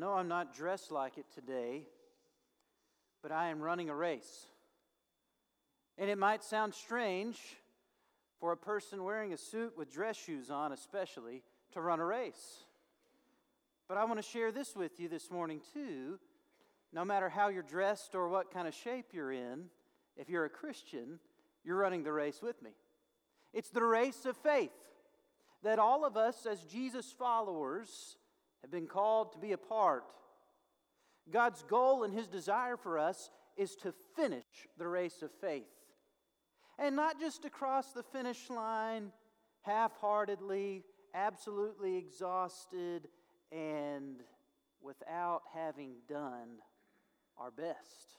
know I'm not dressed like it today, but I am running a race. And it might sound strange for a person wearing a suit with dress shoes on, especially, to run a race. But I want to share this with you this morning, too. No matter how you're dressed or what kind of shape you're in, if you're a Christian, you're running the race with me. It's the race of faith that all of us, as Jesus followers, have been called to be a part. God's goal and His desire for us is to finish the race of faith. And not just to cross the finish line half heartedly, absolutely exhausted, and without having done our best.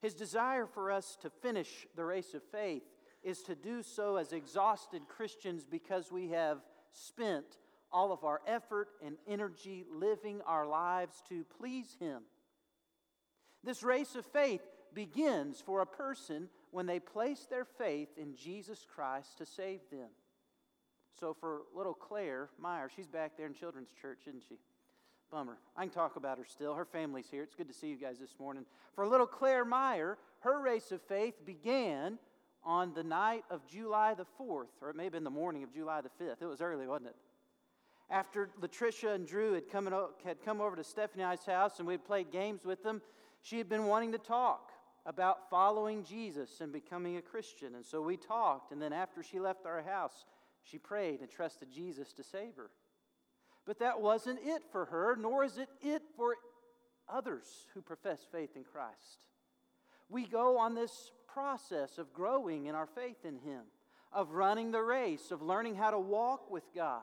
His desire for us to finish the race of faith is to do so as exhausted Christians because we have spent all of our effort and energy living our lives to please Him. This race of faith begins for a person when they place their faith in Jesus Christ to save them. So, for little Claire Meyer, she's back there in Children's Church, isn't she? Bummer. I can talk about her still. Her family's here. It's good to see you guys this morning. For little Claire Meyer, her race of faith began on the night of July the 4th, or it may have been the morning of July the 5th. It was early, wasn't it? After Latricia and Drew had come, had come over to Stephanie and I's house and we had played games with them, she had been wanting to talk about following Jesus and becoming a Christian. And so we talked, and then after she left our house, she prayed and trusted Jesus to save her. But that wasn't it for her, nor is it it for others who profess faith in Christ. We go on this process of growing in our faith in Him, of running the race, of learning how to walk with God.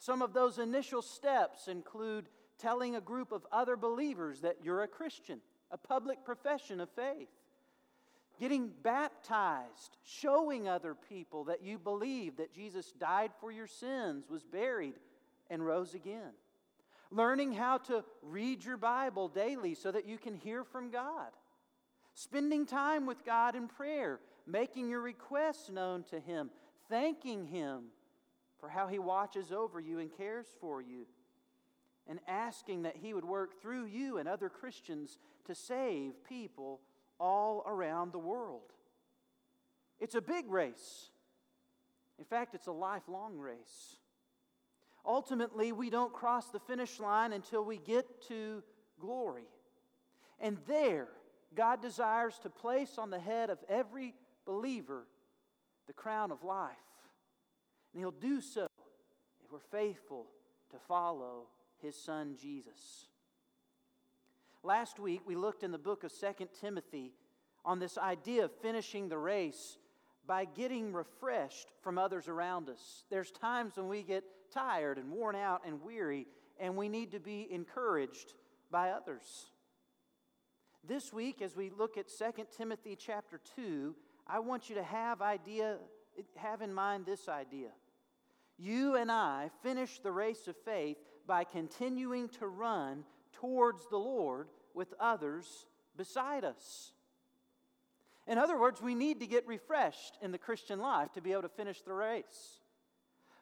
Some of those initial steps include telling a group of other believers that you're a Christian, a public profession of faith. Getting baptized, showing other people that you believe that Jesus died for your sins, was buried, and rose again. Learning how to read your Bible daily so that you can hear from God spending time with God in prayer, making your requests known to Him, thanking Him for how He watches over you and cares for you, and asking that He would work through you and other Christians to save people all around the world. It's a big race. In fact, it's a lifelong race. Ultimately, we don't cross the finish line until we get to glory. And there, God desires to place on the head of every believer the crown of life. And He'll do so if we're faithful to follow His Son Jesus. Last week, we looked in the book of 2 Timothy on this idea of finishing the race by getting refreshed from others around us. There's times when we get tired and worn out and weary, and we need to be encouraged by others. This week, as we look at 2 Timothy chapter 2, I want you to have idea, have in mind this idea. You and I finish the race of faith by continuing to run towards the Lord with others beside us. In other words, we need to get refreshed in the Christian life to be able to finish the race.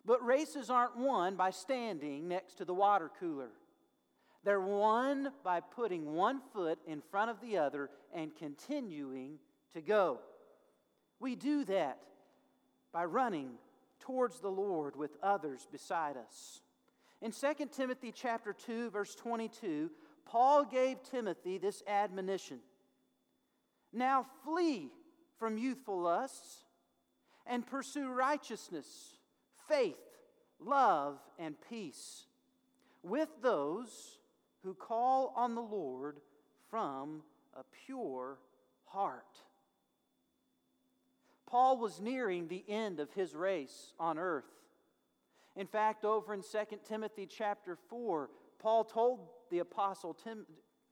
But races aren't won by standing next to the water cooler they're won by putting one foot in front of the other and continuing to go. We do that by running towards the Lord with others beside us. In 2 Timothy chapter 2 verse 22, Paul gave Timothy this admonition. Now flee from youthful lusts and pursue righteousness, faith, love, and peace with those who call on the Lord from a pure heart. Paul was nearing the end of his race on earth. In fact, over in 2 Timothy chapter 4, Paul told the apostle Tim,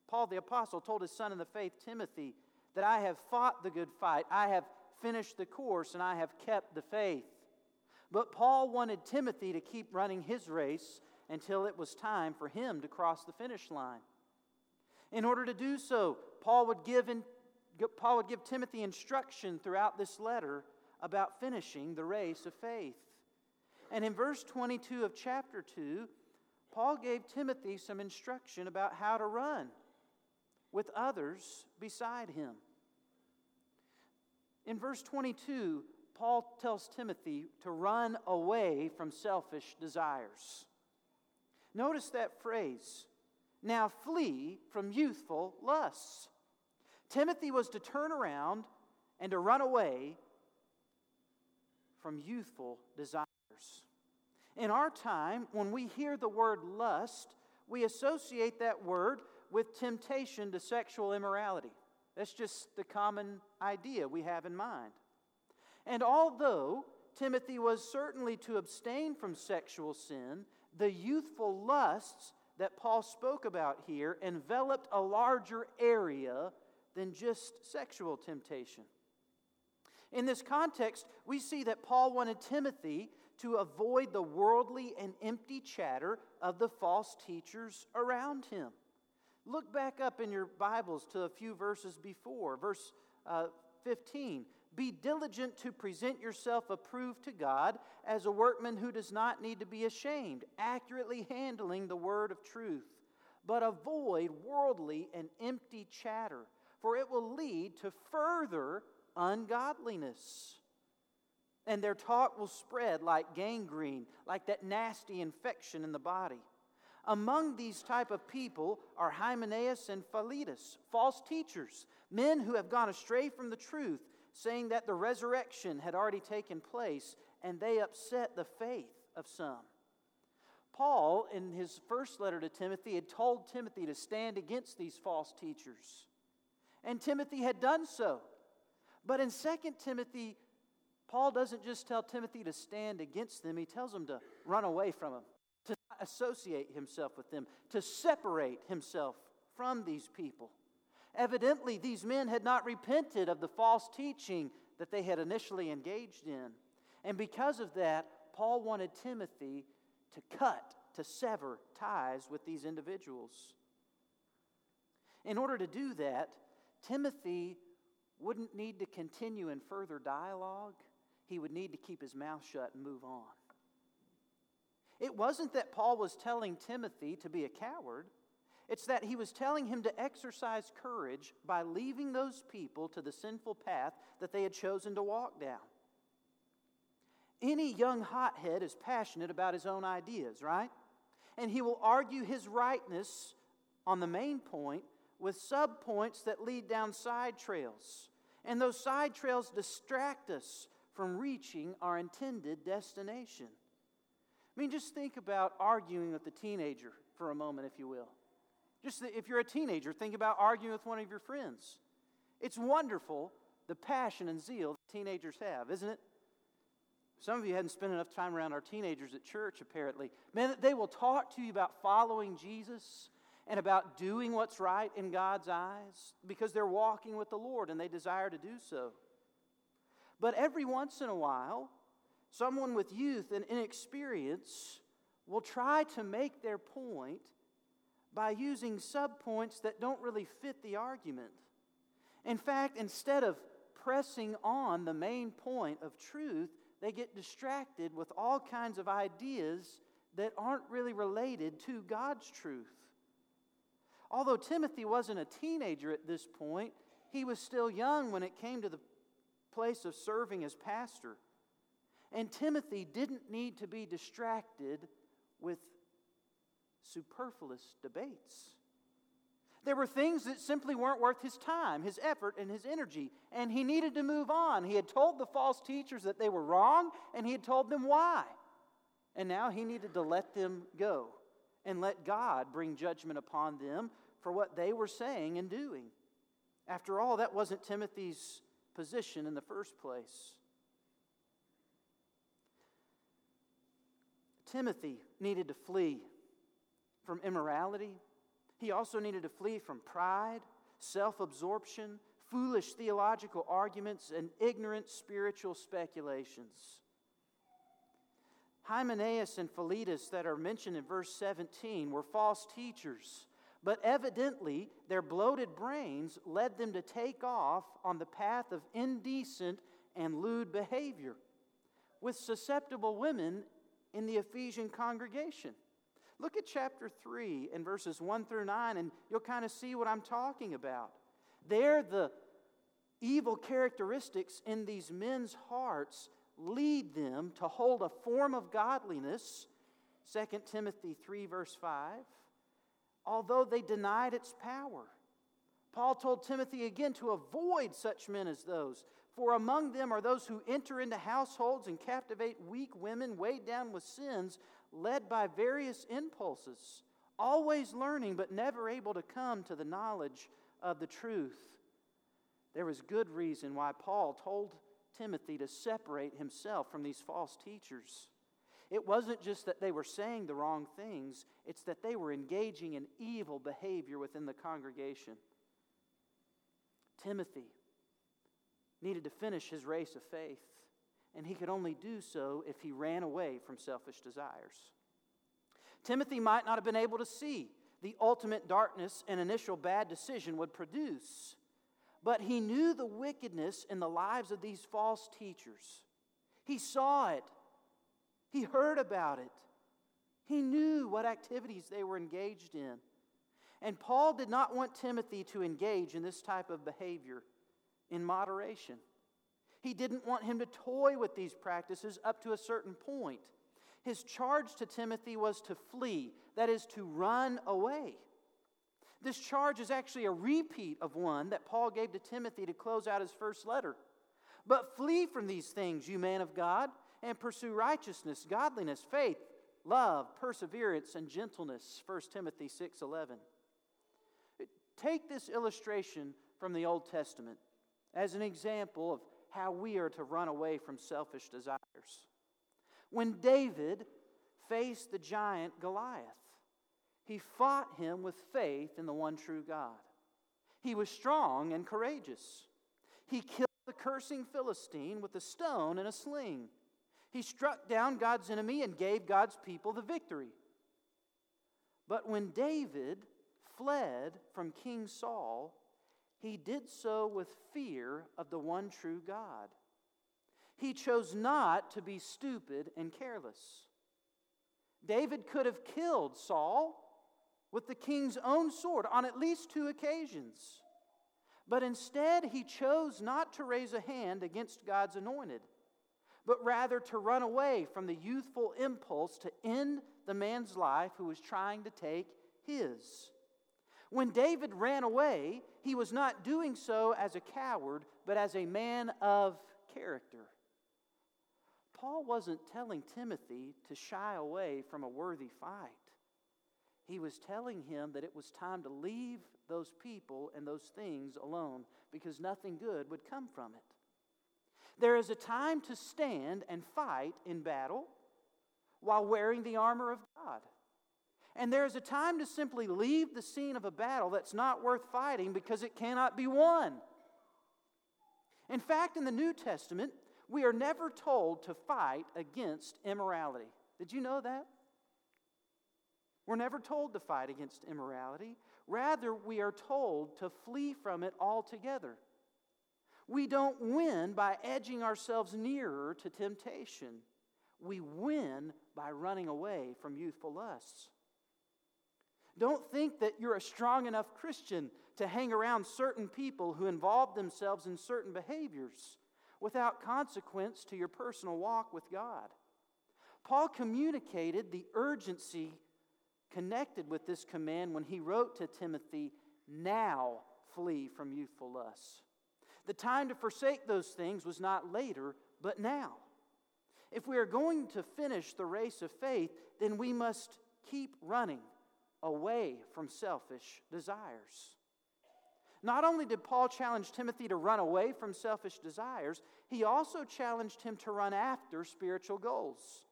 Paul the apostle told his son in the faith Timothy that I have fought the good fight, I have finished the course, and I have kept the faith. But Paul wanted Timothy to keep running his race until it was time for him to cross the finish line. In order to do so, Paul would give, in, Paul would give Timothy instruction throughout this letter about finishing the race of faith. And in verse 22 of chapter 2, Paul gave Timothy some instruction about how to run with others beside him. In verse 22, Paul tells Timothy to run away from selfish desires. Notice that phrase. Now flee from youthful lusts. Timothy was to turn around and to run away from youthful desires. In our time, when we hear the word lust, we associate that word with temptation to sexual immorality. That's just the common idea we have in mind. And although Timothy was certainly to abstain from sexual sin, the youthful lusts that Paul spoke about here enveloped a larger area than just sexual temptation. In this context, we see that Paul wanted Timothy to avoid the worldly and empty chatter of the false teachers around him. Look back up in your Bibles to a few verses before, verse uh, 15. Be diligent to present yourself approved to God as a workman who does not need to be ashamed, accurately handling the word of truth. But avoid worldly and empty chatter, for it will lead to further ungodliness. And their talk will spread like gangrene, like that nasty infection in the body. Among these type of people are Hymenaeus and Philetus, false teachers, men who have gone astray from the truth saying that the resurrection had already taken place, and they upset the faith of some. Paul, in his first letter to Timothy, had told Timothy to stand against these false teachers. And Timothy had done so. But in 2 Timothy, Paul doesn't just tell Timothy to stand against them, he tells him to run away from them, to associate himself with them, to separate himself from these people. Evidently, these men had not repented of the false teaching that they had initially engaged in. And because of that, Paul wanted Timothy to cut, to sever ties with these individuals. In order to do that, Timothy wouldn't need to continue in further dialogue. He would need to keep his mouth shut and move on. It wasn't that Paul was telling Timothy to be a coward. It's that he was telling him to exercise courage by leaving those people to the sinful path that they had chosen to walk down. Any young hothead is passionate about his own ideas, right? And he will argue his rightness on the main point with subpoints that lead down side trails. And those side trails distract us from reaching our intended destination. I mean, just think about arguing with a teenager for a moment, if you will. Just if you're a teenager, think about arguing with one of your friends. It's wonderful the passion and zeal that teenagers have, isn't it? Some of you hadn't spent enough time around our teenagers at church, apparently. Man, they will talk to you about following Jesus and about doing what's right in God's eyes because they're walking with the Lord and they desire to do so. But every once in a while, someone with youth and inexperience will try to make their point by using subpoints that don't really fit the argument. In fact, instead of pressing on the main point of truth, they get distracted with all kinds of ideas that aren't really related to God's truth. Although Timothy wasn't a teenager at this point, he was still young when it came to the place of serving as pastor. And Timothy didn't need to be distracted with superfluous debates. There were things that simply weren't worth his time, his effort, and his energy, and he needed to move on. He had told the false teachers that they were wrong, and he had told them why. And now he needed to let them go and let God bring judgment upon them for what they were saying and doing. After all, that wasn't Timothy's position in the first place. Timothy needed to flee from immorality. He also needed to flee from pride, self absorption, foolish theological arguments, and ignorant spiritual speculations. Hymenaeus and Philetus, that are mentioned in verse 17, were false teachers, but evidently their bloated brains led them to take off on the path of indecent and lewd behavior with susceptible women in the Ephesian congregation. Look at chapter 3 and verses 1 through 9, and you'll kind of see what I'm talking about. There, the evil characteristics in these men's hearts lead them to hold a form of godliness, 2 Timothy 3, verse 5, although they denied its power. Paul told Timothy again to avoid such men as those, for among them are those who enter into households and captivate weak women weighed down with sins, led by various impulses, always learning but never able to come to the knowledge of the truth. There was good reason why Paul told Timothy to separate himself from these false teachers. It wasn't just that they were saying the wrong things, it's that they were engaging in evil behavior within the congregation. Timothy needed to finish his race of faith, and he could only do so if he ran away from selfish desires. Timothy might not have been able to see the ultimate darkness an initial bad decision would produce, but he knew the wickedness in the lives of these false teachers. He saw it, he heard about it, he knew what activities they were engaged in. And Paul did not want Timothy to engage in this type of behavior in moderation. He didn't want him to toy with these practices up to a certain point. His charge to Timothy was to flee, that is, to run away. This charge is actually a repeat of one that Paul gave to Timothy to close out his first letter. But flee from these things, you man of God, and pursue righteousness, godliness, faith, love, perseverance, and gentleness. 1 Timothy 6:11. Take this illustration from the Old Testament as an example of how we are to run away from selfish desires. When David faced the giant Goliath, he fought him with faith in the one true God. He was strong and courageous. He killed the cursing Philistine with a stone and a sling. He struck down God's enemy and gave God's people the victory. But when David fled from King Saul, he did so with fear of the one true God. He chose not to be stupid and careless. David could have killed Saul with the king's own sword on at least two occasions. But instead, he chose not to raise a hand against God's anointed, but rather to run away from the youthful impulse to end the man's life who was trying to take his. When David ran away, he was not doing so as a coward, but as a man of character. Paul wasn't telling Timothy to shy away from a worthy fight. He was telling him that it was time to leave those people and those things alone because nothing good would come from it. There is a time to stand and fight in battle while wearing the armor of God. And there is a time to simply leave the scene of a battle that's not worth fighting because it cannot be won. In fact, in the New Testament, we are never told to fight against immorality. Did you know that? We're never told to fight against immorality. Rather, we are told to flee from it altogether. We don't win by edging ourselves nearer to temptation. We win by running away from youthful lusts. Don't think that you're a strong enough Christian to hang around certain people who involve themselves in certain behaviors without consequence to your personal walk with God. Paul communicated the urgency connected with this command when he wrote to Timothy, Now flee from youthful lusts. The time to forsake those things was not later, but now. If we are going to finish the race of faith, then we must keep running away from selfish desires. Not only did Paul challenge Timothy to run away from selfish desires, he also challenged him to run after spiritual goals.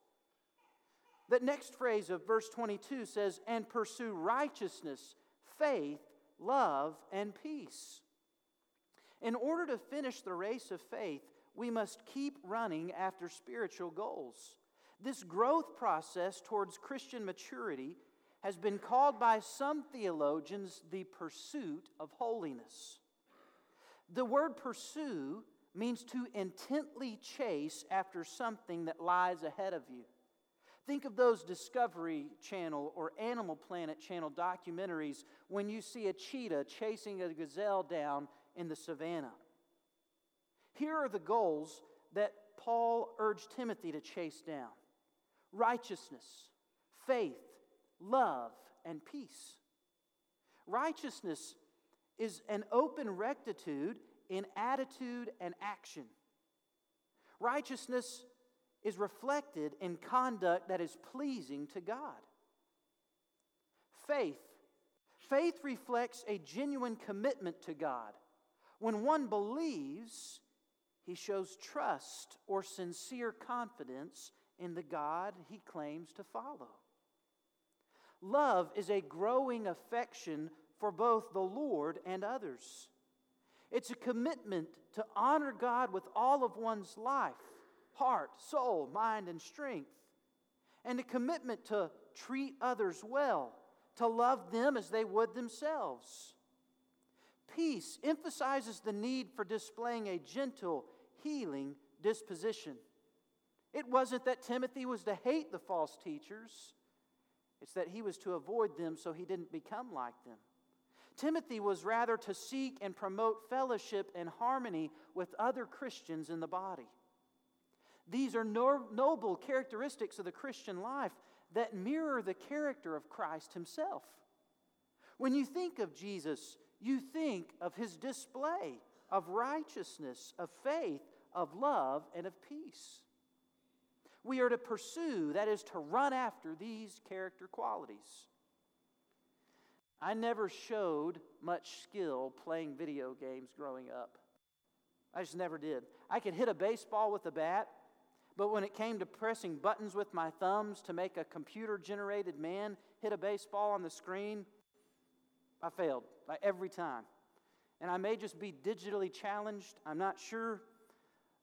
That next phrase of verse 22 says, and pursue righteousness, faith, love, and peace. In order to finish the race of faith, we must keep running after spiritual goals. This growth process towards Christian maturity has been called by some theologians the pursuit of holiness. The word pursue means to intently chase after something that lies ahead of you. Think of those Discovery Channel or Animal Planet Channel documentaries when you see a cheetah chasing a gazelle down in the savannah. Here are the goals that Paul urged Timothy to chase down righteousness, faith, love, and peace. Righteousness is an open rectitude in attitude and action. Righteousness is reflected in conduct that is pleasing to God. Faith. Faith reflects a genuine commitment to God. When one believes, he shows trust or sincere confidence in the God he claims to follow. Love is a growing affection for both the Lord and others. It's a commitment to honor God with all of one's life, heart, soul, mind, and strength, and a commitment to treat others well, to love them as they would themselves. Peace emphasizes the need for displaying a gentle, healing disposition. It wasn't that Timothy was to hate the false teachers, it's that he was to avoid them so he didn't become like them. Timothy was rather to seek and promote fellowship and harmony with other Christians in the body. These are no, noble characteristics of the Christian life that mirror the character of Christ himself. When you think of Jesus, you think of his display of righteousness, of faith, of love, and of peace. We are to pursue, that is, to run after these character qualities. I never showed much skill playing video games growing up. I just never did. I could hit a baseball with a bat, but when it came to pressing buttons with my thumbs to make a computer generated man hit a baseball on the screen, I failed like every time. And I may just be digitally challenged, I'm not sure.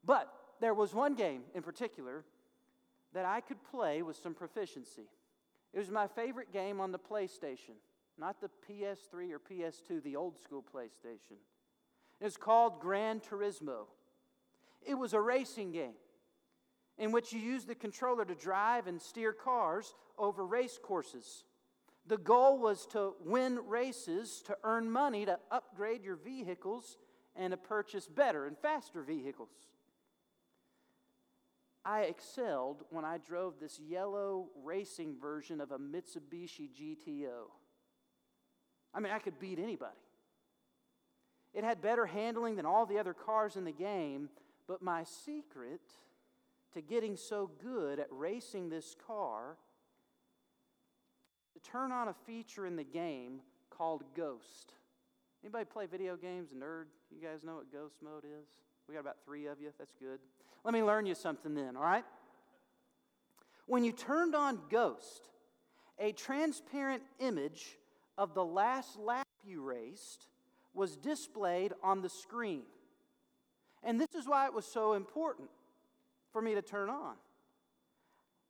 But there was one game in particular that I could play with some proficiency. It was my favorite game on the PlayStation not the PS3 or PS2, the old school PlayStation. It's called Gran Turismo. It was a racing game in which you use the controller to drive and steer cars over race courses. The goal was to win races, to earn money, to upgrade your vehicles, and to purchase better and faster vehicles. I excelled when I drove this yellow racing version of a Mitsubishi GTO. I mean, I could beat anybody. It had better handling than all the other cars in the game, but my secret to getting so good at racing this car to turn on a feature in the game called Ghost. Anybody play video games, nerd? You guys know what ghost mode is? We got about three of you. That's good. Let me learn you something then, all right? When you turned on Ghost, a transparent image of the last lap you raced was displayed on the screen. And this is why it was so important for me to turn on.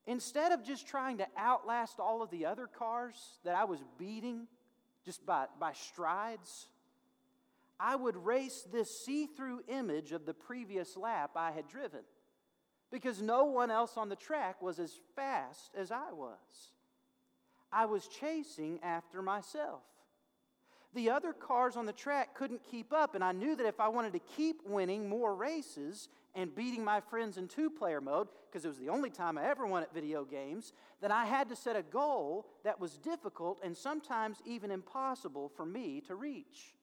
Instead of just trying to outlast all of the other cars that I was beating just by, by strides, I would race this see through image of the previous lap I had driven because no one else on the track was as fast as I was. I was chasing after myself. The other cars on the track couldn't keep up, and I knew that if I wanted to keep winning more races and beating my friends in two player mode, because it was the only time I ever won at video games, then I had to set a goal that was difficult and sometimes even impossible for me to reach.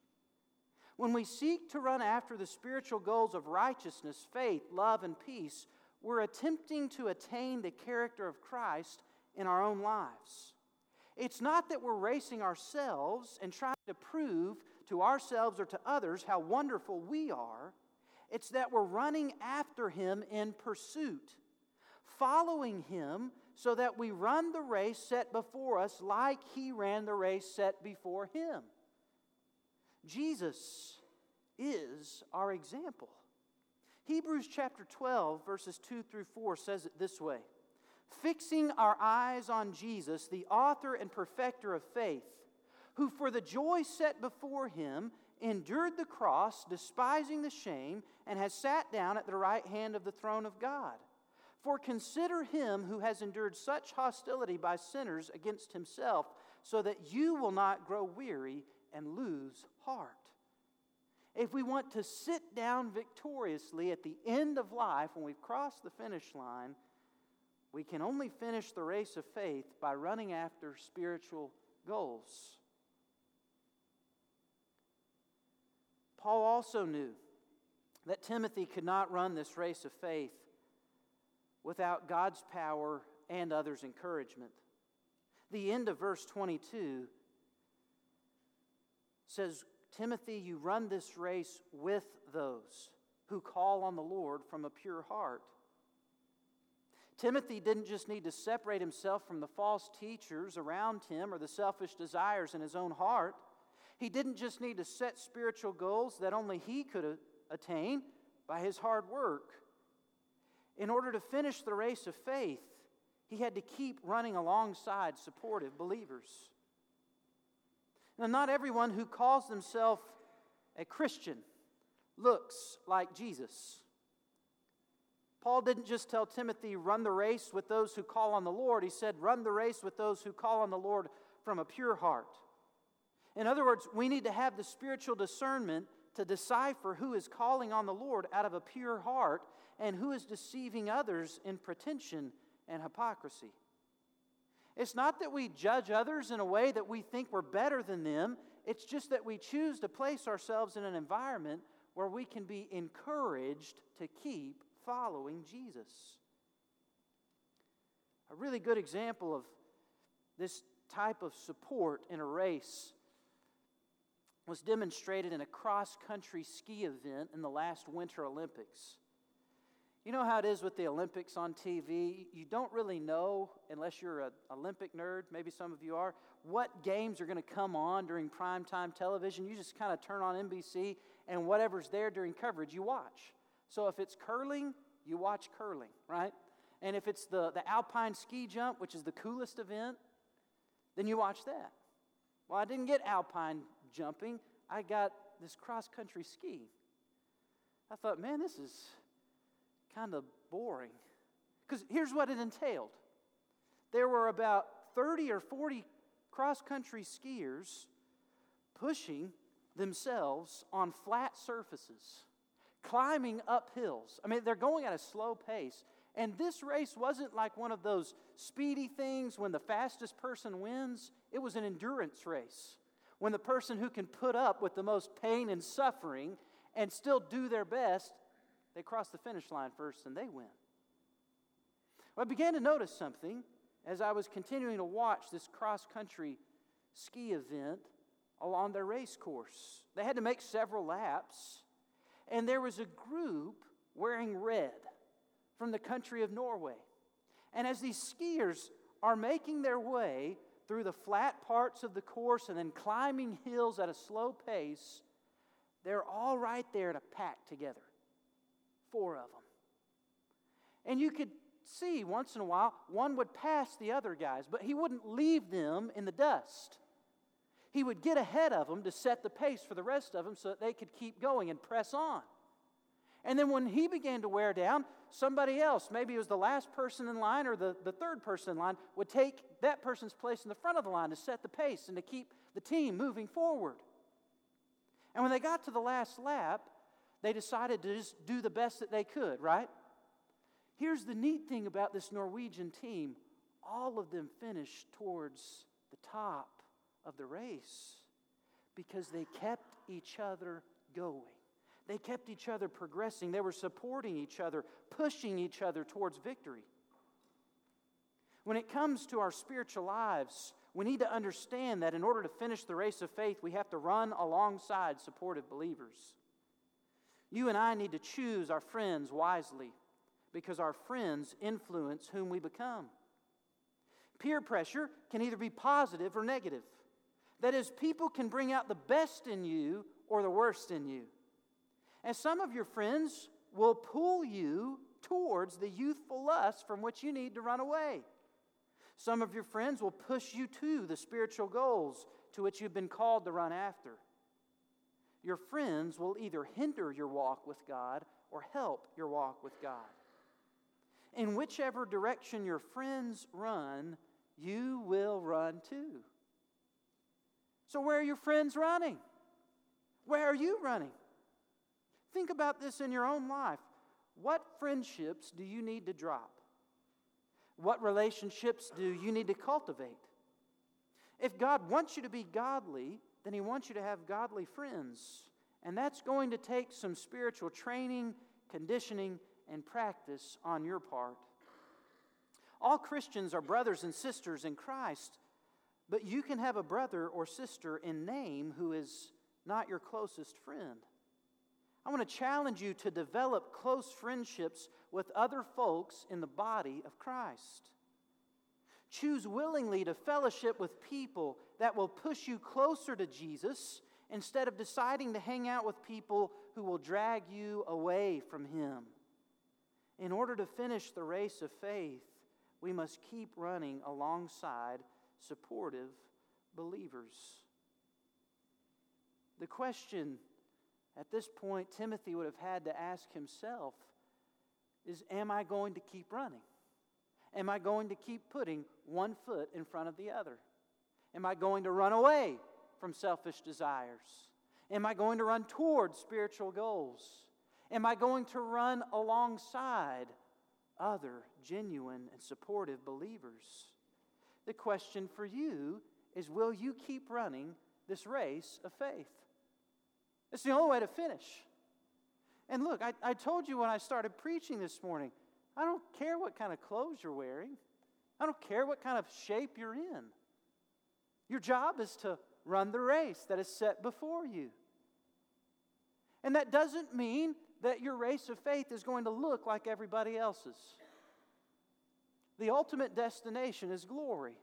When we seek to run after the spiritual goals of righteousness, faith, love, and peace, we're attempting to attain the character of Christ in our own lives. It's not that we're racing ourselves and trying to prove to ourselves or to others how wonderful we are. It's that we're running after Him in pursuit, following Him so that we run the race set before us like He ran the race set before Him. Jesus is our example. Hebrews chapter 12, verses 2 through 4 says it this way fixing our eyes on Jesus, the author and perfecter of faith, who for the joy set before him endured the cross, despising the shame, and has sat down at the right hand of the throne of God. For consider him who has endured such hostility by sinners against himself, so that you will not grow weary and lose heart. If we want to sit down victoriously at the end of life when we've crossed the finish line, we can only finish the race of faith by running after spiritual goals. Paul also knew that Timothy could not run this race of faith without God's power and others' encouragement. The end of verse 22 says, Timothy, you run this race with those who call on the Lord from a pure heart. Timothy didn't just need to separate himself from the false teachers around him or the selfish desires in his own heart. He didn't just need to set spiritual goals that only he could attain by his hard work. In order to finish the race of faith, he had to keep running alongside supportive believers. Now, not everyone who calls themselves a Christian looks like Jesus. Paul didn't just tell Timothy, run the race with those who call on the Lord. He said, run the race with those who call on the Lord from a pure heart. In other words, we need to have the spiritual discernment to decipher who is calling on the Lord out of a pure heart and who is deceiving others in pretension and hypocrisy. It's not that we judge others in a way that we think we're better than them, it's just that we choose to place ourselves in an environment where we can be encouraged to keep following Jesus. A really good example of this type of support in a race was demonstrated in a cross country ski event in the last Winter Olympics. You know how it is with the Olympics on TV? You don't really know, unless you're an Olympic nerd, maybe some of you are, what games are going to come on during primetime television. You just kind of turn on NBC, and whatever's there during coverage, you watch. So if it's curling, you watch curling, right? And if it's the, the alpine ski jump, which is the coolest event, then you watch that. Well, I didn't get alpine jumping, I got this cross country ski. I thought, man, this is kind of boring. Because here's what it entailed there were about 30 or 40 cross country skiers pushing themselves on flat surfaces, climbing up hills. I mean, they're going at a slow pace. And this race wasn't like one of those speedy things when the fastest person wins, it was an endurance race when the person who can put up with the most pain and suffering and still do their best, they cross the finish line first and they win. Well, I began to notice something as I was continuing to watch this cross country ski event along their race course. They had to make several laps, and there was a group wearing red from the country of Norway. And as these skiers are making their way through the flat parts of the course and then climbing hills at a slow pace, they're all right there to pack together. Four of them. And you could see once in a while one would pass the other guys, but he wouldn't leave them in the dust. He would get ahead of them to set the pace for the rest of them so that they could keep going and press on. And then when he began to wear down, somebody else, maybe it was the last person in line or the, the third person in line, would take that person's place in the front of the line to set the pace and to keep the team moving forward. And when they got to the last lap, they decided to just do the best that they could, right? Here's the neat thing about this Norwegian team all of them finished towards the top of the race because they kept each other going. They kept each other progressing. They were supporting each other, pushing each other towards victory. When it comes to our spiritual lives, we need to understand that in order to finish the race of faith, we have to run alongside supportive believers. You and I need to choose our friends wisely because our friends influence whom we become. Peer pressure can either be positive or negative. That is, people can bring out the best in you or the worst in you. And some of your friends will pull you towards the youthful lust from which you need to run away. Some of your friends will push you to the spiritual goals to which you've been called to run after. Your friends will either hinder your walk with God or help your walk with God. In whichever direction your friends run, you will run too. So, where are your friends running? Where are you running? Think about this in your own life. What friendships do you need to drop? What relationships do you need to cultivate? If God wants you to be godly, then He wants you to have godly friends. And that's going to take some spiritual training, conditioning, and practice on your part. All Christians are brothers and sisters in Christ, but you can have a brother or sister in name who is not your closest friend. I want to challenge you to develop close friendships with other folks in the body of Christ. Choose willingly to fellowship with people that will push you closer to Jesus instead of deciding to hang out with people who will drag you away from Him. In order to finish the race of faith, we must keep running alongside supportive believers. The question at this point Timothy would have had to ask himself is Am I going to keep running? Am I going to keep putting one foot in front of the other? Am I going to run away from selfish desires? Am I going to run toward spiritual goals? Am I going to run alongside other genuine and supportive believers? The question for you is will you keep running this race of faith? It's the only way to finish. And look, I, I told you when I started preaching this morning, I don't care what kind of clothes you're wearing, I don't care what kind of shape you're in. Your job is to run the race that is set before you. And that doesn't mean that your race of faith is going to look like everybody else's. The ultimate destination is glory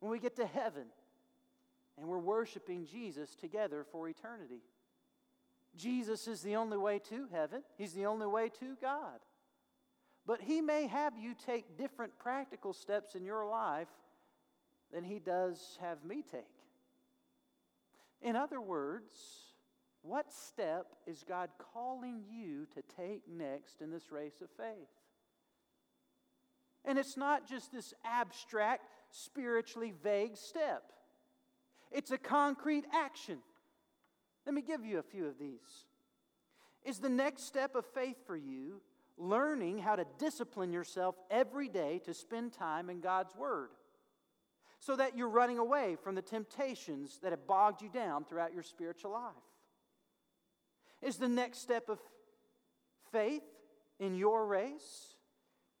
when we get to heaven and we're worshiping Jesus together for eternity. Jesus is the only way to heaven, He's the only way to God. But He may have you take different practical steps in your life than He does have me take. In other words, what step is God calling you to take next in this race of faith? And it's not just this abstract, spiritually vague step, it's a concrete action. Let me give you a few of these. Is the next step of faith for you learning how to discipline yourself every day to spend time in God's Word? So that you're running away from the temptations that have bogged you down throughout your spiritual life. Is the next step of faith in your race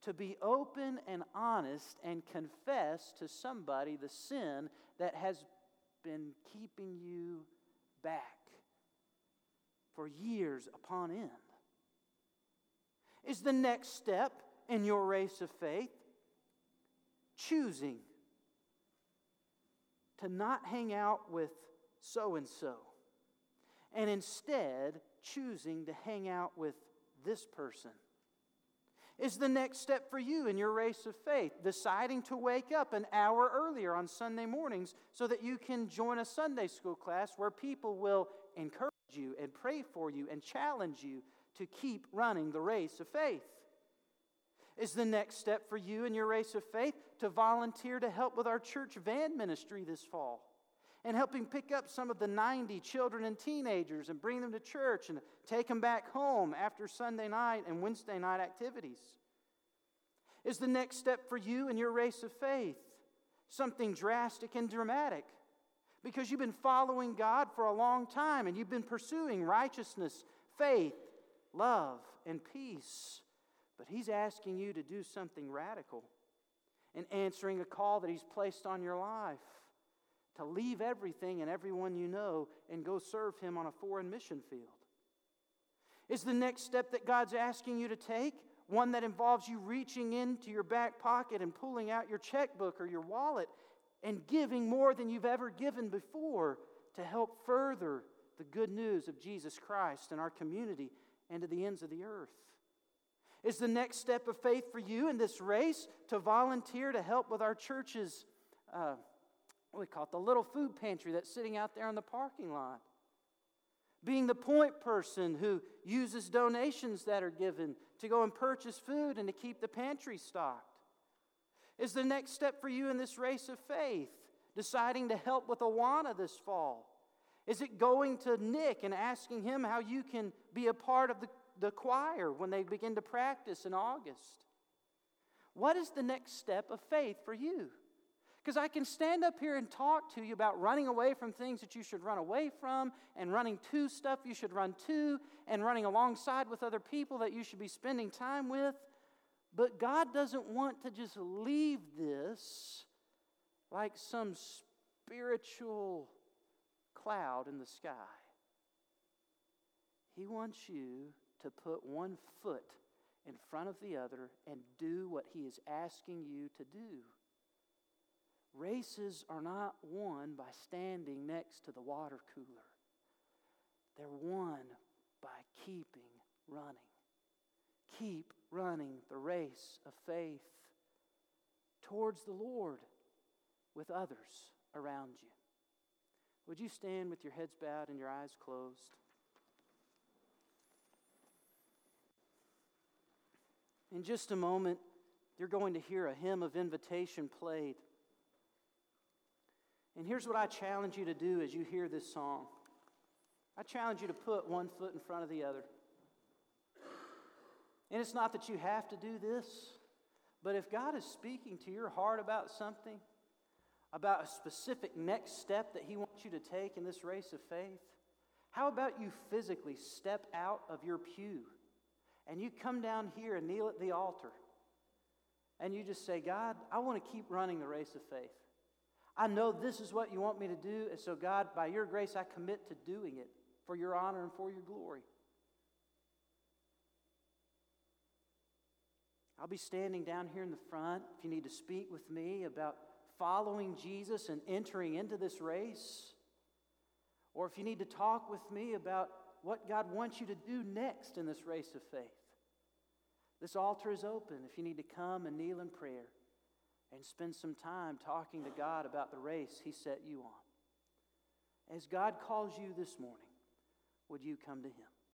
to be open and honest and confess to somebody the sin that has been keeping you back for years upon end? Is the next step in your race of faith choosing to not hang out with so and so and instead choosing to hang out with this person? Is the next step for you in your race of faith deciding to wake up an hour earlier on Sunday mornings so that you can join a Sunday school class where people will encourage you and pray for you and challenge you to keep running the race of faith? Is the next step for you in your race of faith to volunteer to help with our church van ministry this fall? And helping pick up some of the 90 children and teenagers and bring them to church and take them back home after Sunday night and Wednesday night activities? Is the next step for you in your race of faith something drastic and dramatic? because you've been following God for a long time and you've been pursuing righteousness, faith, love, and peace. But He's asking you to do something radical in answering a call that He's placed on your life to leave everything and everyone you know and go serve Him on a foreign mission field. Is the next step that God's asking you to take one that involves you reaching into your back pocket and pulling out your checkbook or your wallet and giving more than you've ever given before to help further the good news of Jesus Christ in our community and to the ends of the earth? Is the next step of faith for you in this race to volunteer to help with our church's, uh, we call it, the little food pantry that's sitting out there in the parking lot? being the point person who uses donations that are given to go and purchase food and to keep the pantry stocked? Is the next step for you in this race of faith deciding to help with Awana this fall? Is it going to Nick and asking him how you can be a part of the, the choir when they begin to practice in August? What is the next step of faith for you? Because I can stand up here and talk to you about running away from things that you should run away from, and running to stuff you should run to, and running alongside with other people that you should be spending time with. But God doesn't want to just leave this like some spiritual cloud in the sky. He wants you to put one foot in front of the other and do what He is asking you to do. Races are not won by standing next to the water cooler, they're won by keeping running. Keep running the race of faith towards the Lord with others around you. Would you stand with your heads bowed and your eyes closed? In just a moment, you're going to hear a hymn of invitation played. And here's what I challenge you to do as you hear this song I challenge you to put one foot in front of the other. And it's not that you have to do this, but if God is speaking to your heart about something, about a specific next step that He wants you to take in this race of faith, how about you physically step out of your pew and you come down here and kneel at the altar and you just say, God, I want to keep running the race of faith. I know this is what you want me to do, and so, God, by your grace, I commit to doing it for your honor and for your glory. I'll be standing down here in the front if you need to speak with me about following Jesus and entering into this race. Or if you need to talk with me about what God wants you to do next in this race of faith. This altar is open if you need to come and kneel in prayer and spend some time talking to God about the race He set you on. As God calls you this morning, would you come to Him?